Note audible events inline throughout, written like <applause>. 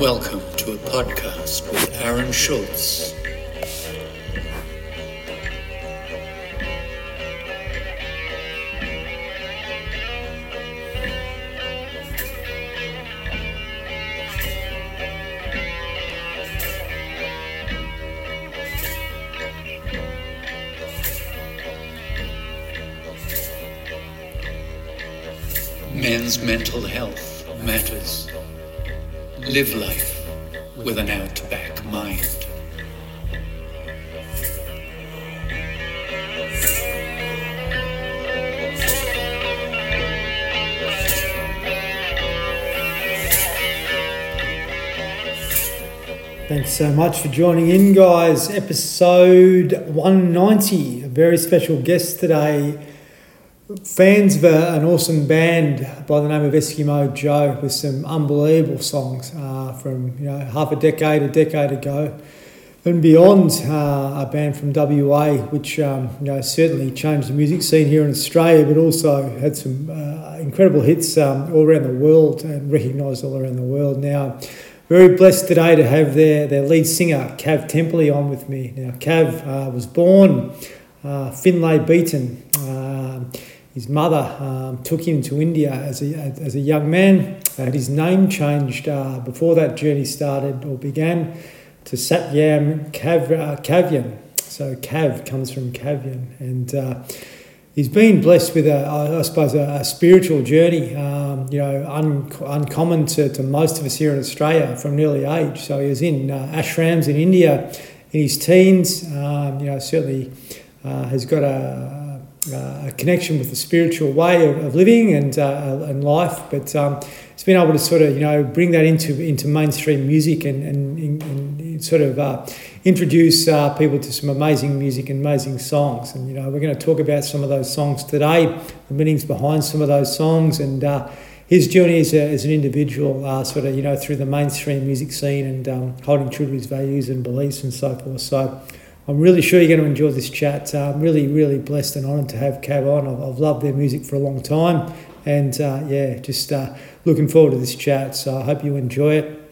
Welcome to a podcast with Aaron Schultz. Live life with an outback mind. Thanks so much for joining in, guys. Episode 190. A very special guest today. Fans of an awesome band by the name of Eskimo Joe with some unbelievable songs uh, from you know half a decade, a decade ago, and beyond. Uh, a band from WA, which um, you know certainly changed the music scene here in Australia, but also had some uh, incredible hits um, all around the world and recognised all around the world. Now, very blessed today to have their, their lead singer, Kav Temperley, on with me. Now, Kav uh, was born uh, Finlay Beaton. His mother um, took him to India as a, as a young man. Had his name changed uh, before that journey started or began to Satyam Kav, uh, Kavyan. So Kav comes from Kavyan. And uh, he's been blessed with a, I suppose, a, a spiritual journey, um, you know, un, uncommon to, to most of us here in Australia from an early age. So he was in uh, ashrams in India in his teens. Um, you know, certainly uh, has got a, a, connection with the spiritual way of, of living and uh, and life, but. Um, it's been able to sort of you know bring that into into mainstream music and and, and sort of uh, introduce uh, people to some amazing music and amazing songs. And you know we're going to talk about some of those songs today, the meanings behind some of those songs, and uh, his journey as, a, as an individual, uh, sort of you know through the mainstream music scene and um, holding true to his values and beliefs and so forth. So. I'm really sure you're going to enjoy this chat. Uh, I'm really, really blessed and honoured to have Kav on. I've, I've loved their music for a long time, and uh, yeah, just uh, looking forward to this chat. So I hope you enjoy it.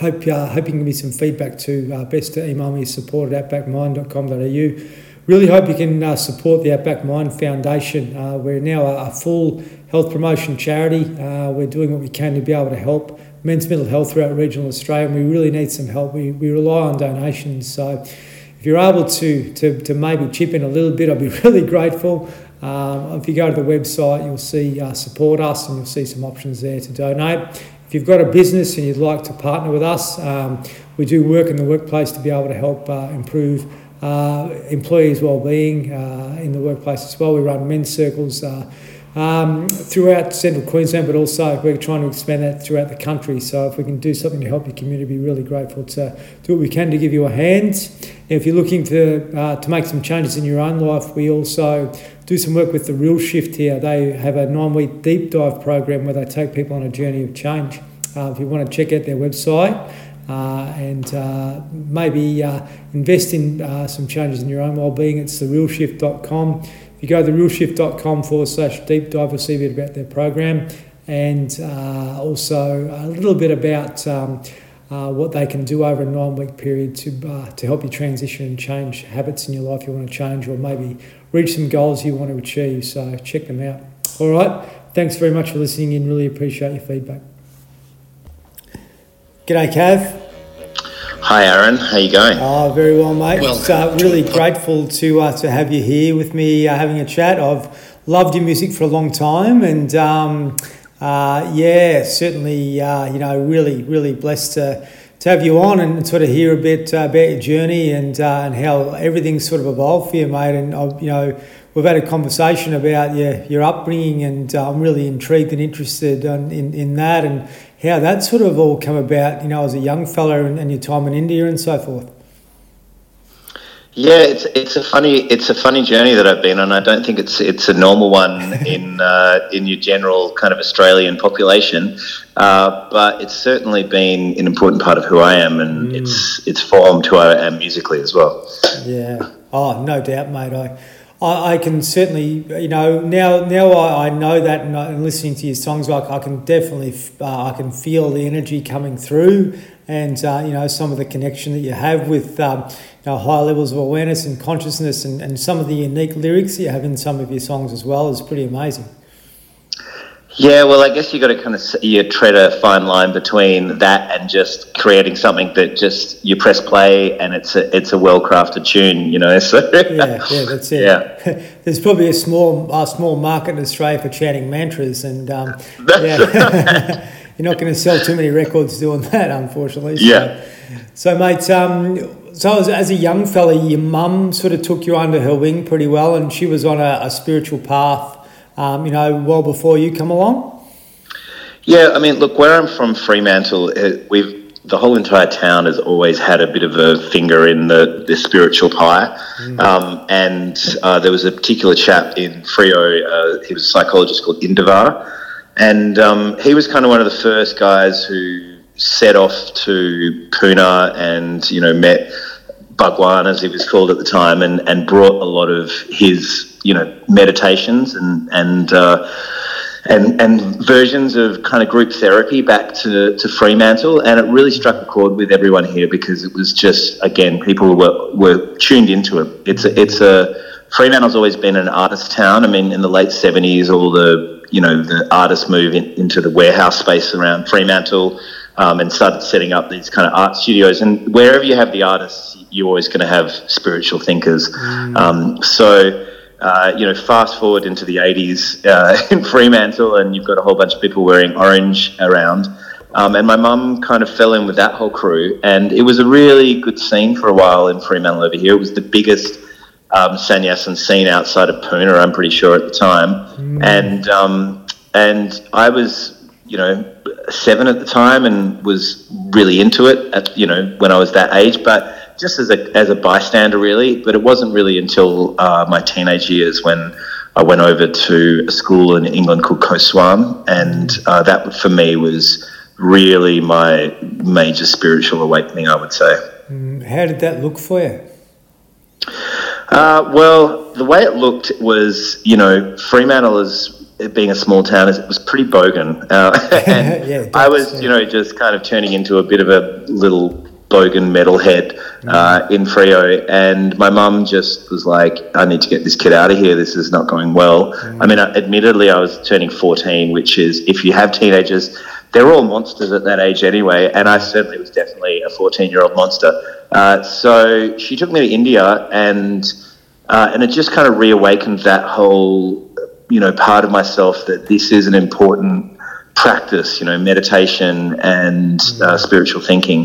Hope, uh, hope you can give me some feedback too. Uh, best to email me support at outbackmind.com.au. Really hope you can uh, support the Outback Mind Foundation. We're now a, a, full health promotion charity. We're doing what we can to be able to help men's mental health throughout regional Australia, and we really need some help. We, we rely on donations. So if you're able to, to, to maybe chip in a little bit, I'd be <laughs> really grateful. Um, if you go to the website, you'll see uh, support us and you'll see some options there to donate. If you've got a business and you'd like to partner with us, um, we do work in the workplace to be able to help uh, improve uh, employees' well-being uh, in the workplace as well. We run men's circles uh, um, throughout central Queensland, but also we're trying to expand that throughout the country. So if we can do something to help your community, be really grateful to do what we can to give you a hand. If you're looking to uh, to make some changes in your own life, we also do some work with the Real Shift here. They have a nine-week deep dive program where they take people on a journey of change. Uh, if you want to check out their website uh, and uh, maybe uh, invest in uh, some changes in your own well-being, it's therealshift.com. If you go to therealshift.com forward slash deep dive, you'll see a bit about their program and uh, also a little bit about. Um, uh, what they can do over a nine week period to, uh, to help you transition and change habits in your life you want to change or maybe reach some goals you want to achieve. So check them out. All right. Thanks very much for listening in. Really appreciate your feedback. G'day, Kav. Hi, Aaron. How you going? Oh, very well, mate. Well, uh, really grateful to uh, to have you here with me, uh, having a chat. I've loved your music for a long time, and um, uh, yeah, certainly, uh, you know, really, really blessed to, to have you on and sort of hear a bit uh, about your journey and uh, and how everything's sort of evolved for you, mate. And uh, you know, we've had a conversation about your your upbringing, and uh, I'm really intrigued and interested in, in, in that and how that sort of all come about. You know, as a young fella and, and your time in India and so forth. Yeah, it's it's a funny it's a funny journey that I've been on. I don't think it's it's a normal one <laughs> in uh, in your general kind of Australian population, uh, but it's certainly been an important part of who I am, and mm. it's it's formed who I am musically as well. Yeah. Oh, no doubt, mate. I I, I can certainly, you know, now now I, I know that, and, I, and listening to your songs, like I can definitely, uh, I can feel the energy coming through, and uh, you know, some of the connection that you have with um, you know, high levels of awareness and consciousness, and, and some of the unique lyrics you have in some of your songs as well is pretty amazing. Yeah, well, I guess you got to kind of you tread a fine line between that and just creating something that just you press play and it's a it's a well crafted tune, you know. <laughs> So yeah, yeah, that's it. Yeah. <laughs> There's probably a small a small market in Australia for chanting mantras, and um, yeah, <laughs> you're not going to sell too many records doing that, unfortunately. So, Yeah. So, mate, um, so as, as a young fella, your mum sort of took you under her wing pretty well, and she was on a, a spiritual path. Um, you know, well before you come along. Yeah, I mean, look, where I'm from, Fremantle, it, we've the whole entire town has always had a bit of a finger in the, the spiritual pie. Um, and uh, there was a particular chap in Freo, uh, he was a psychologist called Indavar. And um, he was kind of one of the first guys who set off to Pune and, you know, met Bhagwan, as he was called at the time, and, and brought a lot of his, you know, meditations and, and, uh, and and versions of kind of group therapy back to, to Fremantle, and it really struck a chord with everyone here because it was just again people were were tuned into it. It's a, it's a Fremantle's always been an artist town. I mean, in the late seventies, all the you know the artists move in, into the warehouse space around Fremantle. Um, and started setting up these kind of art studios. And wherever you have the artists, you're always going to have spiritual thinkers. Um, so uh, you know, fast forward into the 80s uh, <laughs> in Fremantle, and you've got a whole bunch of people wearing orange around. Um, and my mum kind of fell in with that whole crew, and it was a really good scene for a while in Fremantle over here. It was the biggest um, sannyasin scene outside of Pune, I'm pretty sure at the time. And um, and I was, you know, seven at the time, and was really into it. At you know when I was that age, but just as a as a bystander, really. But it wasn't really until uh, my teenage years when I went over to a school in England called Ko Hsuan, and uh, that for me was really my major spiritual awakening. I would say. How did that look for you? Uh, well, the way it looked was, you know, Fremantle is being a small town, it was pretty bogan. Uh, <laughs> <laughs> and Yeah, I was, you know, just kind of turning into a bit of a little bogan metalhead uh, in Freo, and my mum just was like, "I need to get this kid out of here. This is not going well." I mean, uh, admittedly, I was turning fourteen, which is if you have teenagers, they're all monsters at that age anyway, and I certainly was definitely a fourteen-year-old monster. Uh, so she took me to India, and uh, and it just kind of reawakened that whole, you know, part of myself that this is an important practice, you know, meditation and uh, spiritual thinking.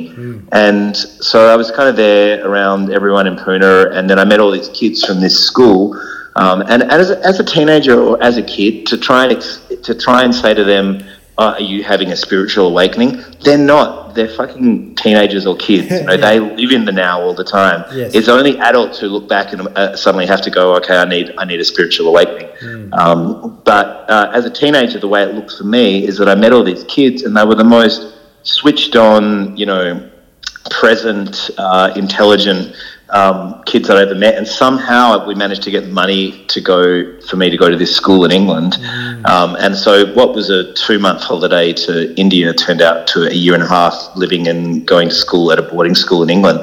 And so I was kind of there around everyone in Pune, and then I met all these kids from this school. Um, and as a, as a teenager or as a kid, to try and ex- to try and say to them, oh, "Are you having a spiritual awakening?" They're not. They're fucking teenagers or kids. You <laughs> know, Yeah. they live in the now all the time. Yes. It's only adults who look back and uh, suddenly have to go, "Okay, I need I need a spiritual awakening." Um, but uh, as a teenager, the way it looked for me is that I met all these kids, and they were the most switched on, you know, present, uh, intelligent um, kids I'd ever met. And somehow we managed to get the money to go for me to go to this school in England. Um, and so what was a two month holiday to India turned out to a year and a half living and going to school at a boarding school in England.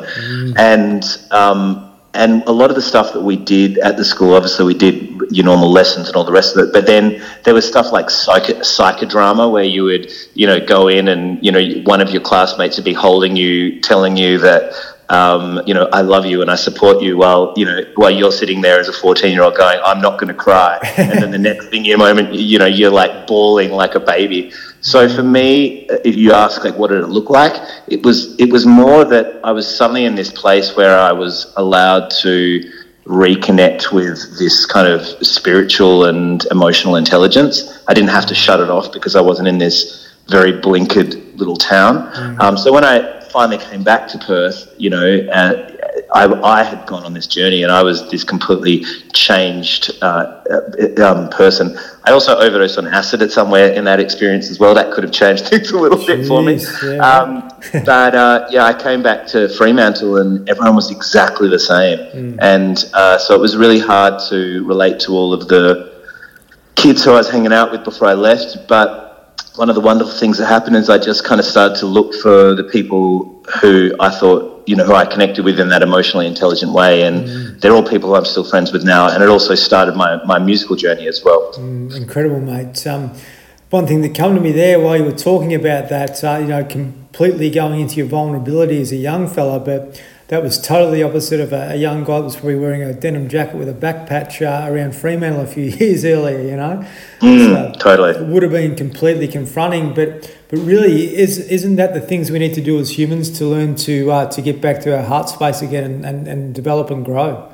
And um, and a lot of the stuff that we did at the school, obviously we did your normal lessons and all the rest of it, but then there was stuff like psych- psychodrama where you would, you know, go in and, you know, one of your classmates would be holding you, telling you that, um, you know, I love you and I support you while, you know, while you're sitting there as a 14 year old going, I'm not going to cry. and then the <laughs> next thing in a moment, you know, you're like bawling like a baby. So for me, if you ask like what did it look like, it was it was more that I was suddenly in this place where I was allowed to reconnect with this kind of spiritual and emotional intelligence. I didn't have to shut it off because I wasn't in this very blinkered little town. Um, so when I finally came back to Perth, you know, uh, I, I had gone on this journey and I was this completely changed uh, um, person. I also overdosed on acid at somewhere in that experience as well. That could have changed <laughs> things a little Jeez, bit for me. Yeah. Um, <laughs> but uh, yeah, I came back to Fremantle and everyone was exactly the same. Mm. And uh, so it was really hard to relate to all of the kids who I was hanging out with before I left. But one of the wonderful things that happened is I just kind of started to look for the people who I thought, you know, who I connected with in that emotionally intelligent way. And mm. they're all people I'm still friends with now. And it also started my, my musical journey as well. Mm, incredible, mate. Um, one thing that came to me there while you were talking about that, uh, you know, completely going into your vulnerability as a young fella, but that was totally opposite of a, a, young guy that was probably wearing a denim jacket with a back patch uh, around Fremantle a few <laughs> years earlier, you know. Mm, so totally. It would have been completely confronting, but but really, is isn't that the things we need to do as humans to learn to uh, to get back to our heart space again and, and, and develop and grow?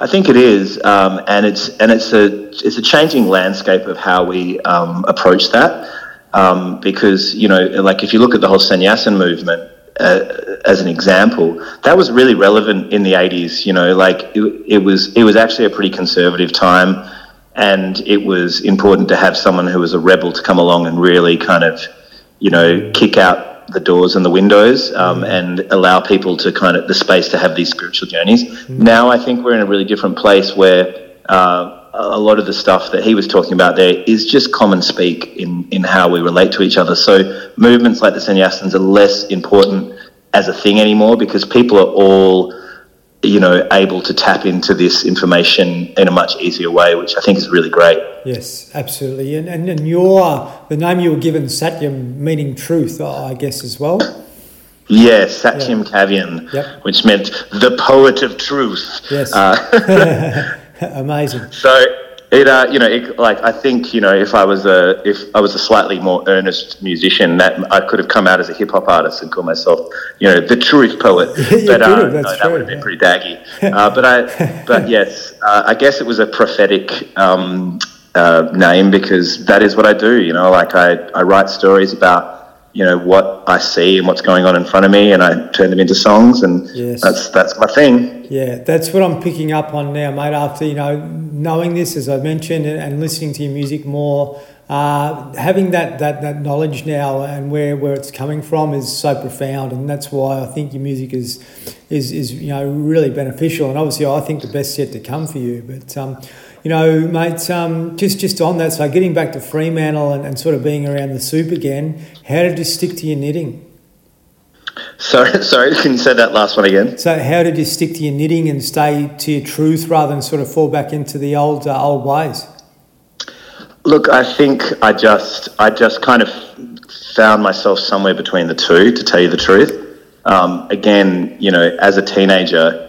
I think it is, um, and it's and it's a it's a changing landscape of how we um, approach that. Um, because you know, like if you look at the whole sannyasin movement, uh, as an example, that was really relevant in the 80s. You know, like it, it, was it was actually a pretty conservative time, and it was important to have someone who was a rebel to come along and really kind of, you know, kick out the doors and the windows um, mm. and allow people to kind of the space to have these spiritual journeys. Mm. Now I think we're in a really different place where. Uh, a lot of the stuff that he was talking about there is just common speak in, in how we relate to each other. So movements like the sannyasins are less important as a thing anymore because people are all, you know, able to tap into this information in a much easier way, which I think is really great. Yes, absolutely. And, and, and your, the name you were given, Satyam, meaning truth, I guess, as well. Yes, Satyam yeah. Kavyam, yep. which meant the poet of truth. Yes. Uh, <laughs> <laughs> <laughs> Amazing. So it, uh, you know, it, like I think, you know, if I was a if I was a slightly more earnest musician, that I could have come out as a hip hop artist and call myself, you know, the truth poet. <laughs> but uh, no, that would have been pretty daggy. Uh, but I, but <laughs> yes, uh, I guess it was a prophetic um, uh, name because that is what I do. You know, like I, I write stories about you know what I see and what's going on in front of me, and I turn them into songs, and yes. that's that's my thing. Yeah, that's what I'm picking up on now, mate. After you know knowing this, as I mentioned, and, and listening to your music more, uh, having that, that that knowledge now and where, where it's coming from is so profound, and that's why I think your music is is is you know really beneficial. And obviously, I think the best yet to come for you, but. Um, you know, mate, um, just just on that, so getting back to Fremantle and, and sort of being around the soup again, how did you stick to your knitting? Sorry, <laughs> sorry, can you say that last one again? So, how did you stick to your knitting and stay to your truth rather than sort of fall back into the old uh, old ways? Look, I think I just I just kind of found myself somewhere between the two, to tell you the truth. Um, again, you know, as a teenager,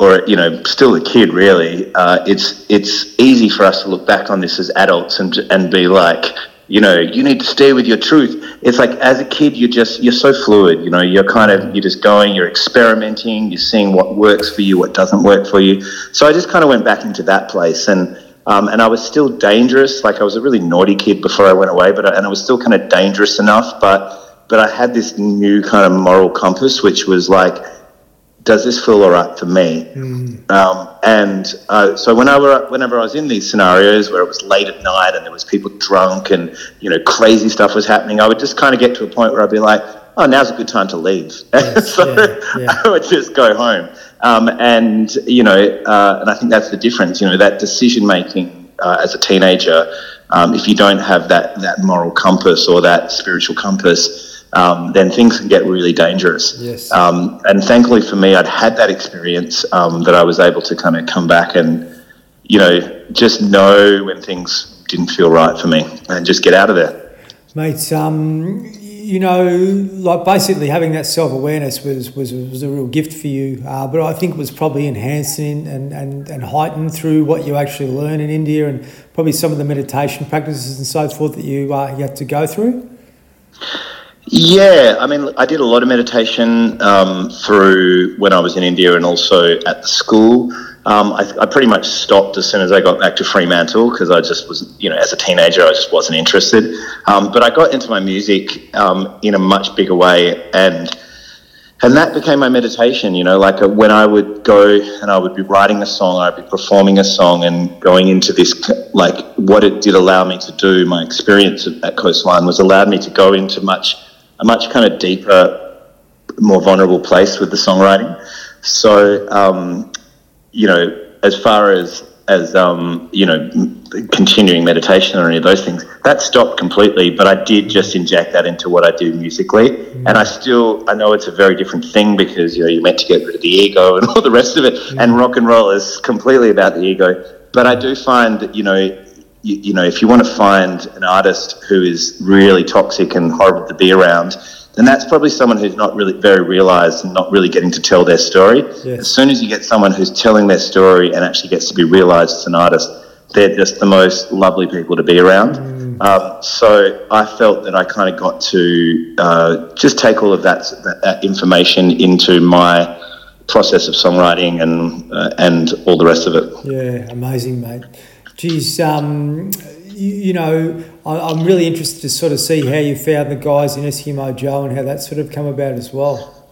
or you know, still a kid, really, uh, it's it's easy for us to look back on this as adults and and be like, you know, you need to stay with your truth. It's like as a kid, you're just you're so fluid. You know, you're kind of you're just going, you're experimenting, you're seeing what works for you, what doesn't work for you. So I just kind of went back into that place and. Um, and I was still dangerous. Like I was a really naughty kid before I went away, but I, and I was still kind of dangerous enough. But but I had this new kind of moral compass, which was like, does this feel all right for me? Mm. Um, and uh, so whenever whenever I was in these scenarios where it was late at night and there was people drunk and you know crazy stuff was happening, I would just kind of get to a point where I'd be like, "Oh, now's a good time to leave." <laughs> Yes, so yeah, yeah. <laughs> I would just go home. Um, and you know, uh, and I think that's the difference. You know, that decision making uh, as a teenager, um, if you don't have that that moral compass or that spiritual compass um, then things can get really dangerous. Yes. Um, and thankfully for me, I'd had that experience um, that I was able to kind of come back and, you know, just know when things didn't feel right for me and just get out of there. Mate, um, you know, like basically having that self awareness was, was, was a real gift for you, uh, but I think it was probably enhanced and, and, and heightened through what you actually learn in India and probably some of the meditation practices and so forth that you, uh, you had to go through. Yeah, I mean, I did a lot of meditation um, through when I was in India and also at the school. Um, I, I, pretty much stopped as soon as I got back to Fremantle because I just was, you know, as a teenager, I just wasn't interested. Um, but I got into my music um, in a much bigger way, and and that became my meditation you know like uh, when i would go and i would be writing a song i'd be performing a song and going into this like what it did allow me to do my experience at coastline was allowed me to go into much a much kind of deeper more vulnerable place with the songwriting so um, you know as far as as um, you know continuing meditation or any of those things that stopped completely but i did just inject that into what i do musically mm. and i still i know it's a very different thing because you know you're meant to get rid of the ego and <laughs> all the rest of it mm. and rock and roll is completely about the ego but i do find that you know you, you know if you want to find an artist who is really toxic and horrible to be around then that's probably someone who's not really very realized and not really getting to tell their story. Yes. As soon as you get someone who's telling their story and actually gets to be realized as an artist, they're just the most lovely people to be around. Mm. Um, so I felt that I kind of got to uh, just take all of that, that, that, information into my process of songwriting and uh, and all the rest of it. Yeah, amazing, mate. Geez, um, you, you know, I, am really interested to sort of see how you found the guys in Eskimo Joe and how that sort of come about as well.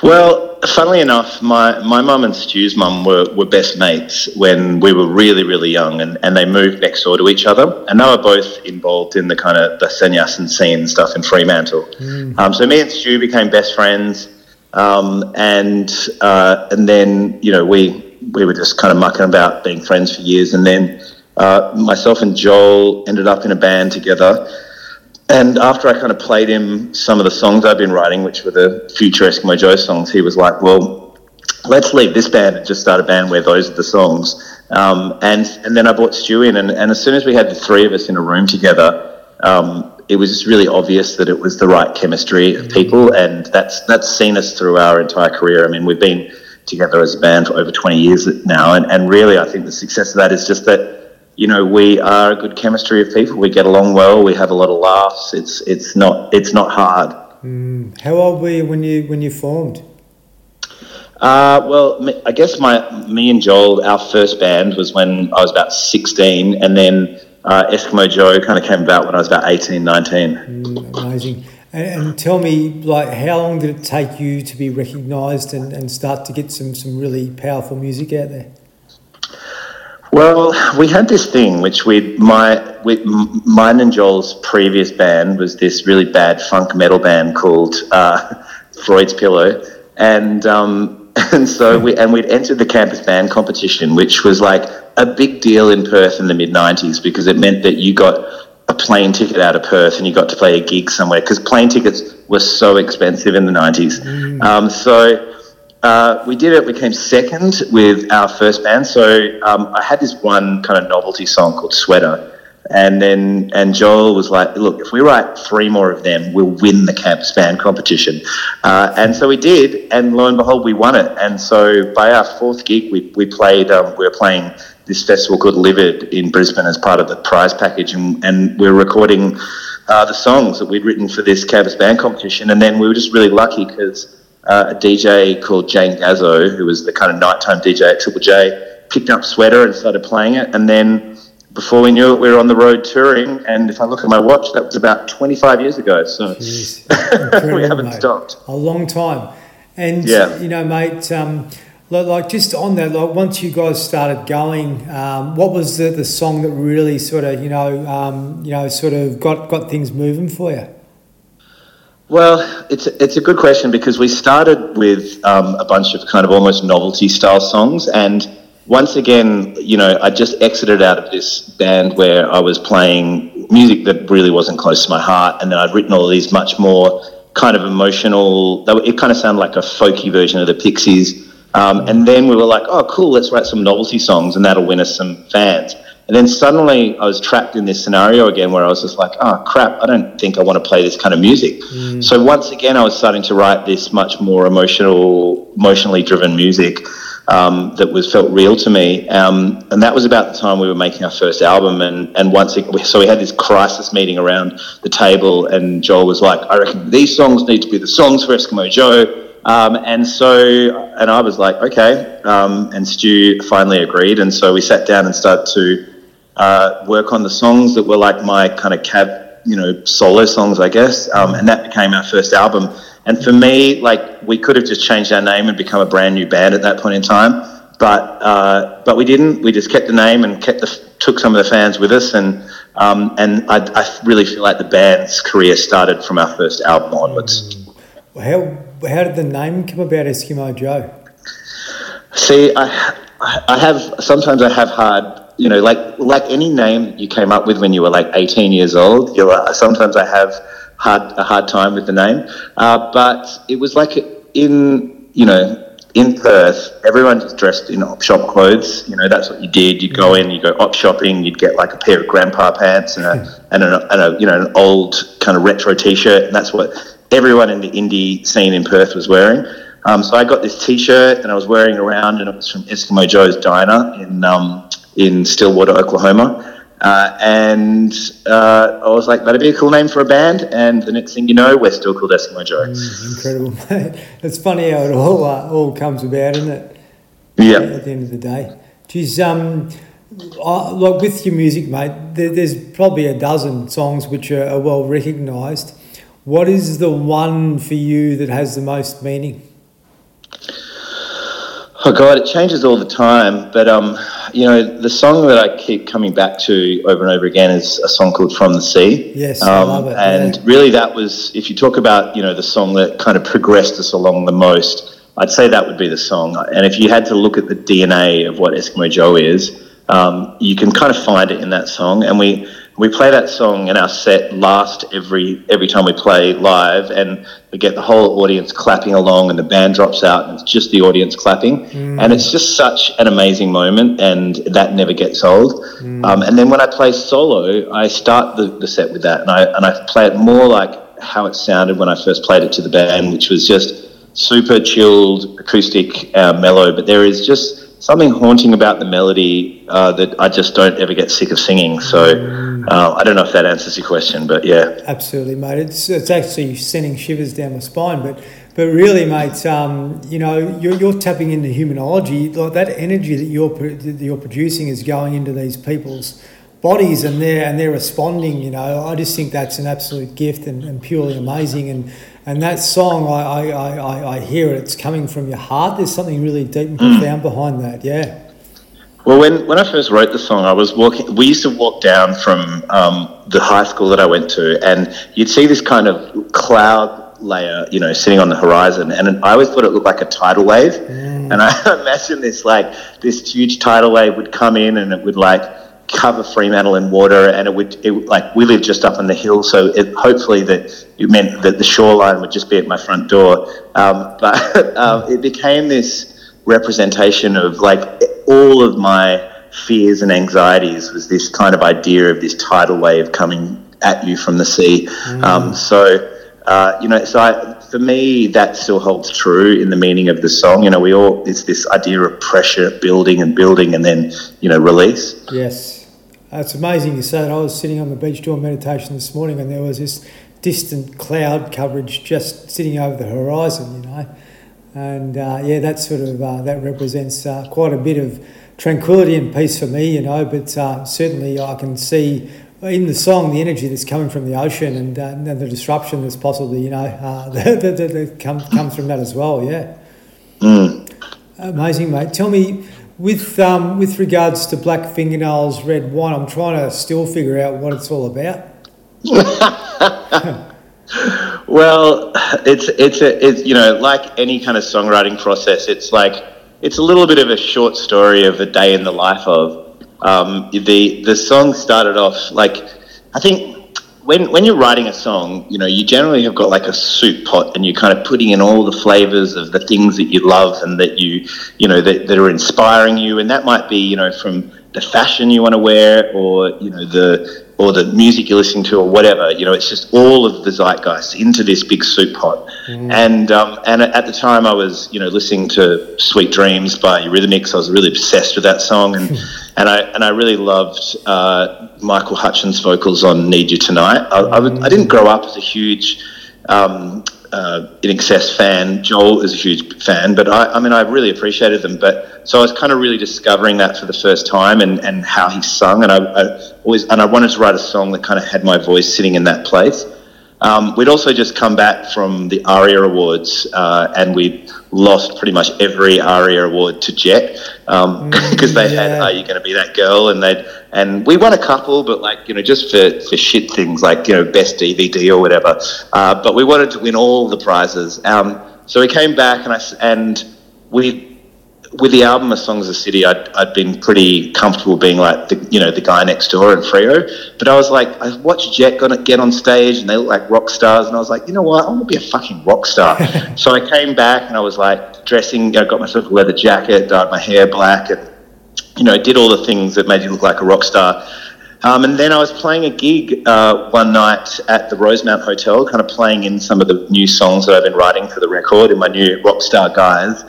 Well, funnily enough, my, my mum and Stu's mum were, were best mates when we were really, really young, and, and they moved next door to each other. And they were both involved in the kind of the sannyasin scene stuff in Fremantle. Mm. Um, so me and Stu became best friends, um, and uh, and then you know we we were just kind of mucking about being friends for years, and then uh, myself and Joel ended up in a band together. And after I kind of played him some of the songs I've been writing, which were the future Eskimo Joe songs, he was like, well, let's leave this band and just start a band where those are the songs. Um, and, and then I brought Stu in, and, and as soon as we had the three of us in a room together, um, it was just really obvious that it was the right chemistry of people, and that's that's seen us through our entire career. I mean, we've been together as a band for over 20 years now, and, and really, I think the success of that is just that you know, we are a good chemistry of people. We get along well. We have a lot of laughs. It's it's not it's not hard. Mm. How old were you when you when you formed? Uh, well, I guess my me and Joel, our first band was when I was about sixteen, and then uh, Eskimo Joe kind of came about when I was about 18, 19. Mm, amazing. And, and, tell me, like, how long did it take you to be recognised and, and start to get some some really powerful music out there? Well, we had this thing which we my we, mine and Joel's previous band was this really bad funk metal band called uh, Freud's Pillow, and um, <laughs> and so we and we'd entered the campus band competition, which was like a big deal in Perth in the mid '90s because it meant that you got a plane ticket out of Perth and you got to play a gig somewhere because plane tickets were so expensive in the '90s. Mm. Um, so uh, we did it. We came second with our first band. So um, I had this one kind of novelty song called Sweater, and then and Joel was like, "Look, if we write three more of them, we'll win the campus band competition." Uh, and so we did, and lo and behold, we won it. And so by our fourth gig, we we played. Um, we were playing this festival called Livid in Brisbane as part of the prize package, and, and we were recording uh, the songs that we'd written for this campus band competition. And then we were just really lucky because uh, a DJ called Jane Gazzo, who was the kind of nighttime DJ at Triple J, picked up Sweater and started playing it. And then before we knew it, we were on the road touring. And if I look at my watch, that was about 25 years ago. So <laughs> we haven't mate. stopped. A long time. And, yeah. you know, mate, um, like just on that, like once you guys started going, um, what was the, the song that really sort of, you know, um, you know, sort of got, got things moving for you? Well, it's it's a good question because we started with um, a bunch of kind of almost novelty style songs, and once again, you know, I just exited out of this band where I was playing music that really wasn't close to my heart, and then I'd written all these much more kind of emotional. It kind of sounded like a folky version of the Pixies, um, and then we were like, oh, cool, let's write some novelty songs, and that'll win us some fans. And then suddenly I was trapped in this scenario again where I was just like, oh crap, I don't think I want to play this kind of music. Mm. So once again, I was starting to write this much more emotional, emotionally driven music um, that was felt real to me. Um, and that was about the time we were making our first album. And, and once it, so we had this crisis meeting around the table, and Joel was like, I reckon these songs need to be the songs for Eskimo Joe. Um, and so, and I was like, okay. Um, and Stu finally agreed. And so we sat down and started to uh, work on the songs that were like my kind of Kav, you know, solo songs, I guess. Um, and that became our first album. And for me, like we could have just changed our name and become a brand new band at that point in time, but uh, but we didn't. We just kept the name and kept the took some of the fans with us, and um, and I, I really feel like the band's career started from our first album onwards. How how did the name come about, Eskimo Joe? See, I I have sometimes I have hard you know, like like any name you came up with when you were like 18 years old. You know, sometimes I have hard a hard time with the name, uh, but it was like in you know in Perth, everyone just dressed in op shop clothes. You know, that's what you did. You'd go in, you go op shopping, you'd get like a pair of grandpa pants and a <laughs> and a, and a you know an old kind of retro t-shirt, and that's what everyone in the indie scene in Perth was wearing. Um, so I got this T-shirt and I was wearing around, and it was from Eskimo Joe's Diner in um, in Stillwater, Oklahoma. Uh, and uh, I was like, that'd be a cool name for a band. And the next thing you know, we're still called Eskimo Joe. Mm, incredible, mate. <laughs> It's funny how it all uh, all comes about, isn't it? Yeah. At the end of the day, geez, um, I, like with your music, mate, there, there's probably a dozen songs which are, are well recognised. What is the one for you that has the most meaning? Oh God, it changes all the time. But um, you know, the song that I keep coming back to over and over again is a song called "From the Sea." Yes, um, I love it. And yeah. really, that was if you talk about you know the song that kind of progressed us along the most. I'd say that would be the song. And if you had to look at the DNA of what Eskimo Joe is, um, you can kind of find it in that song. And we we play that song in our set last every every time we play live, and we get the whole audience clapping along, and the band drops out, and it's just the audience clapping, mm. and it's just such an amazing moment, and that never gets old. Mm. Um, and then when I play solo, I start the, the set with that, and I and I play it more like how it sounded when I first played it to the band, which was just super chilled, acoustic, uh, mellow, but there is just something haunting about the melody uh, that I just don't ever get sick of singing. So mm. uh, I don't know if that answers your question, but yeah. Absolutely, mate. It's, it's actually sending shivers down my spine, but but really, mate, um, you know, you're, you're tapping into humanology. Like that energy that you're that you're producing is going into these people's bodies, and they're and they're responding. You know, I just think that's an absolute gift and, and purely amazing. And and that song, I, I, I, I hear it, it's coming from your heart. There's something really deep and hmm. profound behind that, yeah. Well, when, when I first wrote the song, I was walking. We used to walk down from um, the high school that I went to, and you'd see this kind of cloud layer, you know, sitting on the horizon. And I always thought it looked like a tidal wave. Mm. And I <laughs> imagine this like this huge tidal wave would come in, and it would like cover Fremantle in water, and it would, it, like we live just up on the hill, so it, hopefully that it meant that the shoreline would just be at my front door. Um, <laughs> but um, it became this representation of like all of my fears and anxieties was this kind of idea of this tidal wave coming at you from the sea. Mm. Um, so. Uh, you know, so I, for me, that still holds true in the meaning of the song. You know, we all it's this idea of pressure building and building, and then you know, release. Yes, it's amazing you say that. I was sitting on the beach doing meditation this morning, and there was this distant cloud coverage just sitting over the horizon, you know. And uh, yeah, that sort of uh, that represents uh, quite a bit of tranquility and peace for me, you know. But uh, certainly, I can see in the song the energy that's coming from the ocean and, uh, and the disruption that's possibly, you know, <laughs> that, that, that comes comes from that as well. Yeah. Mm. Amazing, mate. Tell me with um, with regards to black fingernails, red wine, I'm trying to still figure out what it's all about. <laughs> well, it's it's a it's you know like any kind of songwriting process, it's like it's a little bit of a short story of a day in the life of. Um, the the song started off like I think when when you're writing a song, you know, you generally have got like a soup pot, and you're kind of putting in all the flavors of the things that you love and that you, you know, that, that are inspiring you, and that might be, you know, from the fashion you want to wear, or you know, the or the music you're listening to, or whatever. You know, it's just all of the zeitgeist into this big soup pot. Mm. And um, and at the time, I was, you know, listening to "Sweet Dreams" by Eurythmics. I was really obsessed with that song, and and I and I really loved uh, Michael Hutchence vocals on "Need You Tonight." I, I, I didn't grow up as a huge um, uh, INXS fan. Joel is a huge fan, but I, I mean, I really appreciated them. But so I was kind of really discovering that for the first time, and, and how he sung, and I, I always and I wanted to write a song that kind of had my voice sitting in that place. Um, we'd also just come back from the ARIA Awards, uh, and we lost pretty much every ARIA award to Jet because um, <laughs> they yeah. had "Are You Going to Be That Girl?" and they and we won a couple, but like you know, just for, for shit things like you know, best DVD or whatever. Uh, but we wanted to win all the prizes. Um, so we came back and I and we with the album of Songs of the City, I'd, I'd been pretty comfortable being like the you know the guy next door in Freo. But I was like, I watched Jet get on stage and they look like rock stars, and I was like, you know what, I want to be a fucking rock star. <laughs> so I came back and I was like dressing, I got myself a leather jacket, dyed my hair black, and you know did all the things that made you look like a rock star. Um, and then I was playing a gig uh, one night at the Rosemount Hotel, kind of playing in some of the new songs that I've been writing for the record in my new Rockstar Guise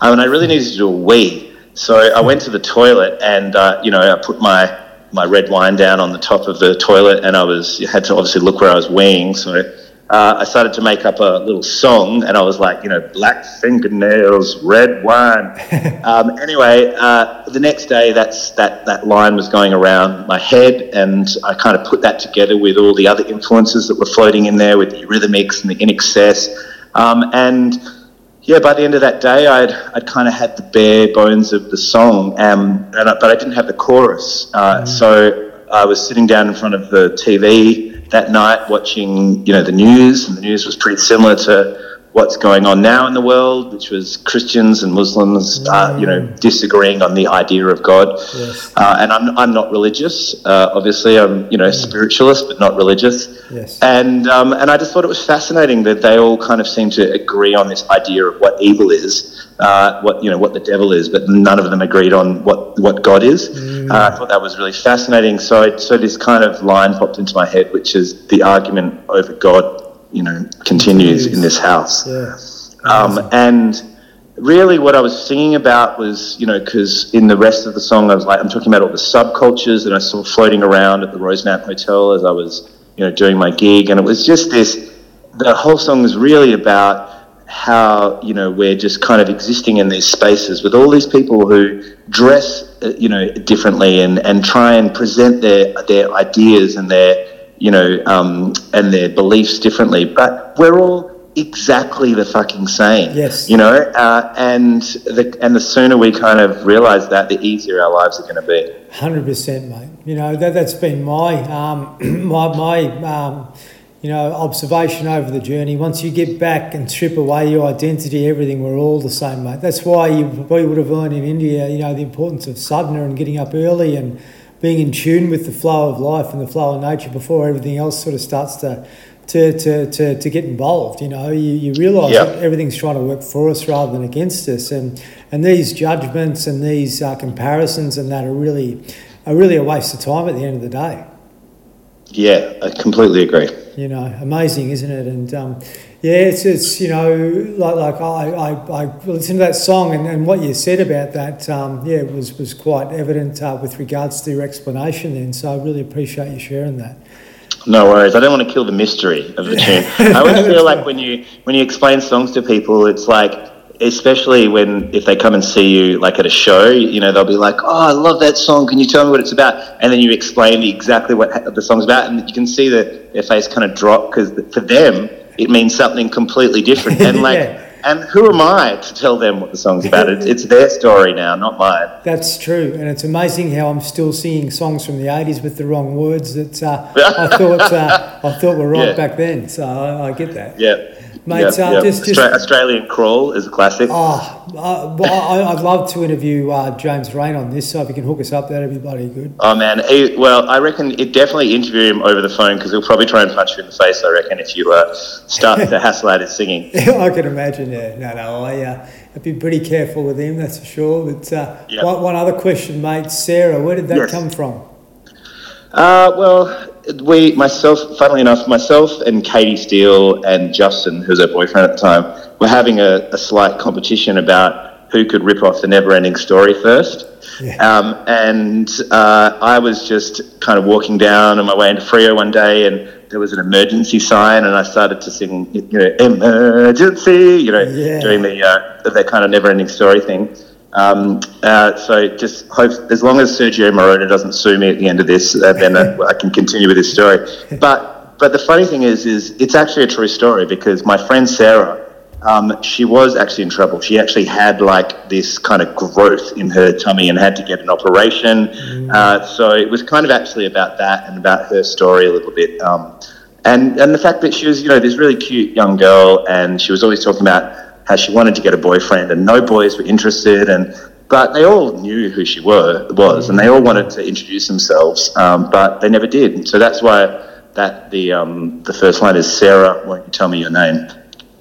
um, and I really needed to do a wee. So I went to the toilet and, uh, you know, I put my, my red wine down on the top of the toilet and I was had to obviously look where I was weeing. So uh, I started to make up a little song and I was like, you know, black fingernails, red wine. <laughs> um, anyway, uh, the next day that's, that, that line was going around my head and I kind of put that together with all the other influences that were floating in there with the Eurythmics and the INXS. Um, and yeah, by the end of that day, I'd, I'd kind of had the bare bones of the song, um, and I, but I didn't have the chorus. Uh, mm. So I was sitting down in front of the TV that night watching, you know, the news, and the news was pretty similar to what's going on now in the world, which was Christians and Muslims, uh, you know, mm. disagreeing on the idea of God. Yes. Uh, and I'm, I'm not religious, uh, obviously. I'm, you know, mm. spiritualist, but not religious. Yes. And, um, and I just thought it was fascinating that they all kind of seem to agree on this idea of what evil is, uh, what, you know, what the devil is, but none of them agreed on what, what God is. Mm. Uh, I thought that was really fascinating. So, so this kind of line popped into my head, which is the argument over God you know continues in this house. Yeah. Um, and really, what I was singing about was you know because in the rest of the song I was like I'm talking about all the subcultures that I saw floating around at the Rosemount Hotel as I was you know doing my gig, and it was just this. The whole song is really about how you know we're just kind of existing in these spaces with all these people who dress uh, you know differently and and try and present their their ideas and their you know, um, and their beliefs differently, but we're all exactly the fucking same. Yes. You know, uh, and the and the sooner we kind of realise that, the easier our lives are going to be. Hundred percent, mate. You know that that's been my um, <clears throat> my my. Um, you know, observation over the journey. Once you get back and strip away your identity, everything, we're all the same, mate. That's why you probably would have learned in India, you know, the importance of sadhana and getting up early and being in tune with the flow of life and the flow of nature before everything else sort of starts to to, to, to, to get involved. You know, you, you realise yep. that everything's trying to work for us rather than against us, and and these judgments and these uh, comparisons and that are really are really a waste of time at the end of the day. Yeah, I completely agree. You know, amazing, isn't it? And um, yeah, it's, it's you know like like I, I, I listened to that song and, and what you said about that um, yeah was was quite evident uh, with regards to your explanation then. So I really appreciate you sharing that. No worries. I don't want to kill the mystery of the tune. I always <laughs> feel like when you when you explain songs to people, it's like especially when if they come and see you like at a show, you know, they'll be like, "Oh, I love that song. Can you tell me what it's about?" And then you explain exactly what the song's about, and you can see that their face kind of drop because for them it means something completely different. And <laughs> like, yeah. and who am I to tell them what the song's about? It's, it's their story now, not mine. That's true, and it's amazing how I'm still singing songs from the '80s with the wrong words that uh, I <laughs> thought uh, I thought were right yeah. back then. So I, I get that. Yeah. Mate, yep, uh, yep. Just, just, Australian Crawl is a classic. Oh, uh, well, I, would love to interview uh, James Reyne on this, so if you can hook us up, that'd be bloody good. Oh, man. He, well, I reckon it definitely interview him over the phone because he'll probably try and punch you in the face, I reckon, if you uh, start to <laughs> hassle at his singing. <laughs> I can imagine, yeah. No, no, I, uh, I'd be pretty careful with him, that's for sure. But uh, yep. one, one, other question, mate. Sarah, where did that yes. come from? Uh, well, we, myself, funnily enough, myself and Katie Steele and Justin, who's her boyfriend at the time, were having a, a slight competition about who could rip off the never-ending story first. Yeah. Um, and uh, I was just kind of walking down on my way into Freo one day, and there was an emergency sign, and I started to sing, you know, emergency, you know, yeah. doing the uh, the kind of never-ending story thing. Um, uh, so just hope, as long as Giorgio Moroder doesn't sue me at the end of this, uh, then uh, I can continue with this story. But but the funny thing is, is it's actually a true story because my friend Sarah, um, she was actually in trouble. She actually had like this kind of growth in her tummy and had to get an operation. Mm. Uh, so it was kind of actually about that and about her story a little bit. Um, and and the fact that she was, you know, this really cute young girl, and she was always talking about how she wanted to get a boyfriend, and no boys were interested, and but they all knew who she were was, and they all wanted to introduce themselves, um, but they never did. So that's why that the um, the first line is Sarah. Won't you tell me your name?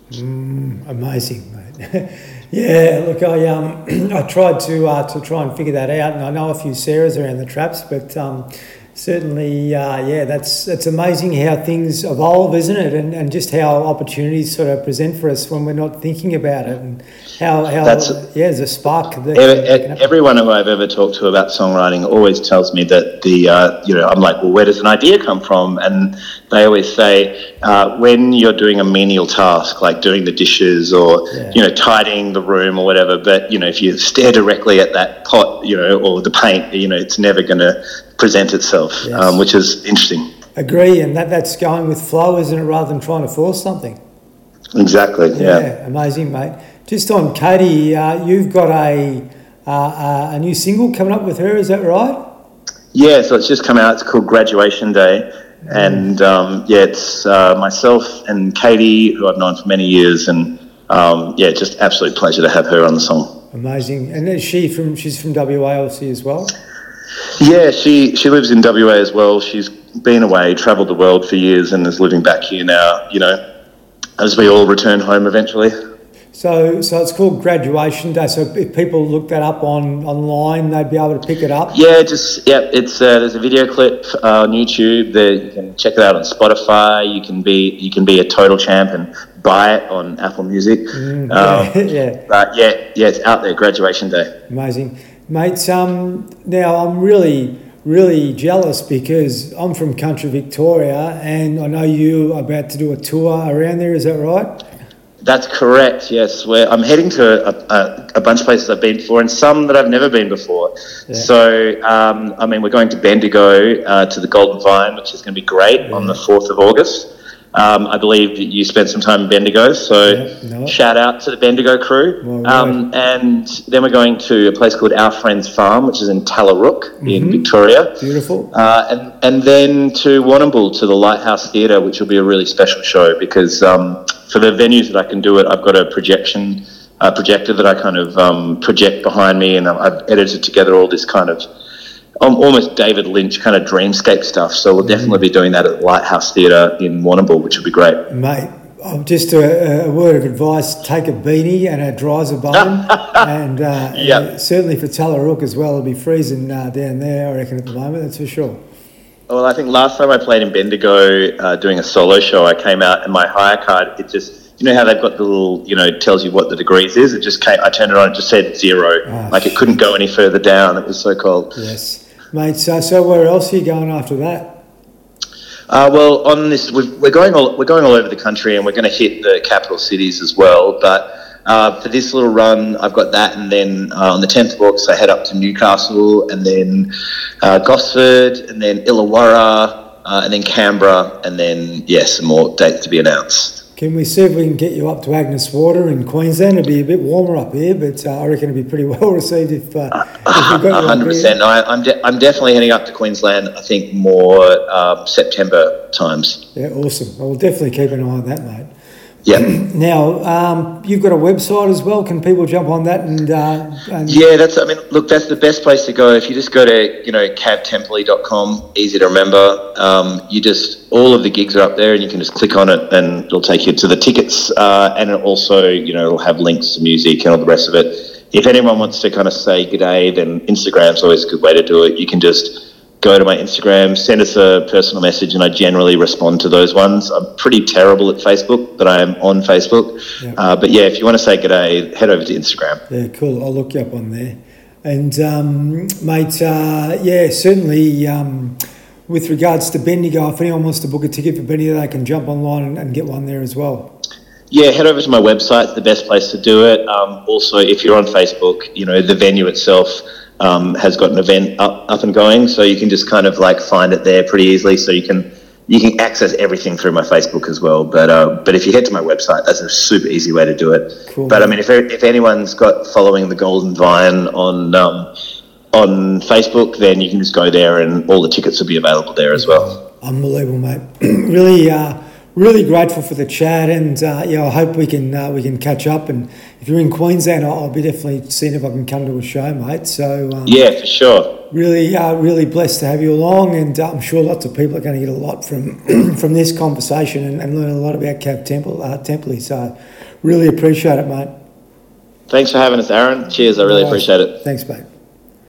Mm, amazing, mate. <laughs> yeah, look, I um, <clears throat> I tried to uh, to try and figure that out, and I know a few Sarahs around the traps, but um, certainly, uh, yeah, that's that's amazing how things evolve, isn't it? And, and just how opportunities sort of present for us when we're not thinking about it, and how, how that's, yeah, there's a spark. everyone who I've ever talked to about songwriting always tells me that the uh, you know I'm like, well, where does an idea come from? And they always say uh, when you're doing a menial task like doing the dishes or yeah. you know tidying the room or whatever, but you know if you stare directly at that pot, you know, or the paint, you know, it's never going to present itself, yes. um, which is interesting. Agree, and that, that's going with flow, isn't it, rather than trying to force something? Exactly, yeah. yeah amazing, mate. Just on Katie, uh, you've got a, uh, uh, a new single coming up with her, is that right? Yeah, so it's just come out. It's called Graduation Day. Mm. And um, yeah, it's uh, myself and Katie, who I've known for many years. And um, yeah, just absolute pleasure to have her on the song. Amazing. And is she from, she's from WA, as well? Yeah, she she lives in WA as well. She's been away, travelled the world for years, and is living back here now. You know, as we all return home eventually. So, so it's called Graduation Day. So, if people look that up on online, they'd be able to pick it up. Yeah, just yeah. It's uh, there's a video clip uh, on YouTube. There you can check it out on Spotify. You can be you can be a total champ and buy it on Apple Music. Mm, um, <laughs> yeah, But yeah, yeah, it's out there. Graduation Day. Amazing. Mates, um, now I'm really, really jealous because I'm from country Victoria and I know you are about to do a tour around there, is that right? That's correct, yes. Where I'm heading to a, a, a, bunch of places I've been before and some that I've never been before. Yeah. So, um, I mean, we're going to Bendigo uh, to the Golden Vine, which is going to be great yeah. on the 4th of August. Um, I believe you spent some time in Bendigo, so yeah, no. shout out to the Bendigo crew. Um, and then we're going to a place called Our Friends Farm, which is in Tallarook mm-hmm. in Victoria. Beautiful. Uh, and, and then to Warrnambool to the Lighthouse Theatre, which will be a really special show because um, for the venues that I can do it, I've got a projection uh, projector that I kind of um, project behind me, and I've edited together all this kind of almost David Lynch kind of dreamscape stuff. So we'll definitely be doing that at Lighthouse Theatre in Warrnambool, which would be great. Mate, oh, just a, a, word of advice: take a beanie and a Driza-Bone, and, uh, yep. certainly for Tallarook as well. It'll be freezing uh, down there, I reckon, at the moment. That's for sure. Well, I think last time I played in Bendigo uh, doing a solo show, I came out and my hire card it just you know how they've got the little, you know, tells you what the degrees is. It just came. I turned it on. It just said zero. Oh, like it couldn't go any further down. It was so cold. Yes mate. So, so where else are you going after that? Uh, well, on this, we are going all we're going all over the country, and we're going to hit the capital cities as well. But uh, for this little run, I've got that, and then uh, on the 10th of August, I head up to Newcastle, and then uh, Gosford, and then Illawarra, uh, and then Canberra, and then yes, yeah, some more dates to be announced. Can we see if we can get you up to Agnes Water in Queensland? It'll be a bit warmer up here, but uh, I reckon it'll be pretty <laughs> well received if, uh, if we got you 100%. I, I'm, de- I'm definitely heading up to Queensland, I think more um, September times. Yeah, awesome. I will definitely keep an eye on that, mate. Yeah. now, um, you've got a website as well. Can people jump on that and, uh, and, Yeah, that's. I mean, look, that's the best place to go. If you just go to you know kavtemperley.com, easy to remember. Um, you just all of the gigs are up there, and you can just click on it, and it'll take you to the tickets, uh, and it also you know it'll have links to music and all the rest of it. If anyone wants to kind of say good day, then Instagram's always a good way to do it. You can just go to my Instagram, send us a personal message, and I generally respond to those ones. I'm pretty terrible at Facebook, but I am on Facebook. Yeah. Uh, but yeah, if you want to say g'day, head over to Instagram. Yeah, cool. I'll look you up on there. And um, mate, uh, yeah, certainly. Um, with regards to Bendigo, if anyone wants to book a ticket for Bendigo, they can jump online and, and get one there as well. Yeah, head over to my website. It's the best place to do it. Um, also, if you're on Facebook, you know the venue itself um, has got an event up, up and going, so you can just kind of like find it there pretty easily. So you can you can access everything through my Facebook as well. But uh, but if you head to my website, that's a super easy way to do it. Cool. But I mean, if if anyone's got following the Golden Vine on um, on Facebook, then you can just go there, and all the tickets will be available there as well. Unbelievable, mate. <clears throat> really, uh, really grateful for the chat, and uh, yeah, I hope we can uh, we can catch up. And if you're in Queensland, I'll, I'll be definitely seeing if I can come to a show, mate. So um, Yeah, for sure. really, uh, really blessed to have you along, and uh, I'm sure lots of people are going to get a lot from <clears throat> from this conversation and, and learn a lot about Kav Temple uh, Templey. So, really appreciate it, mate. Thanks for having us, Aaron. Cheers. I really Nice. appreciate it. Thanks, mate.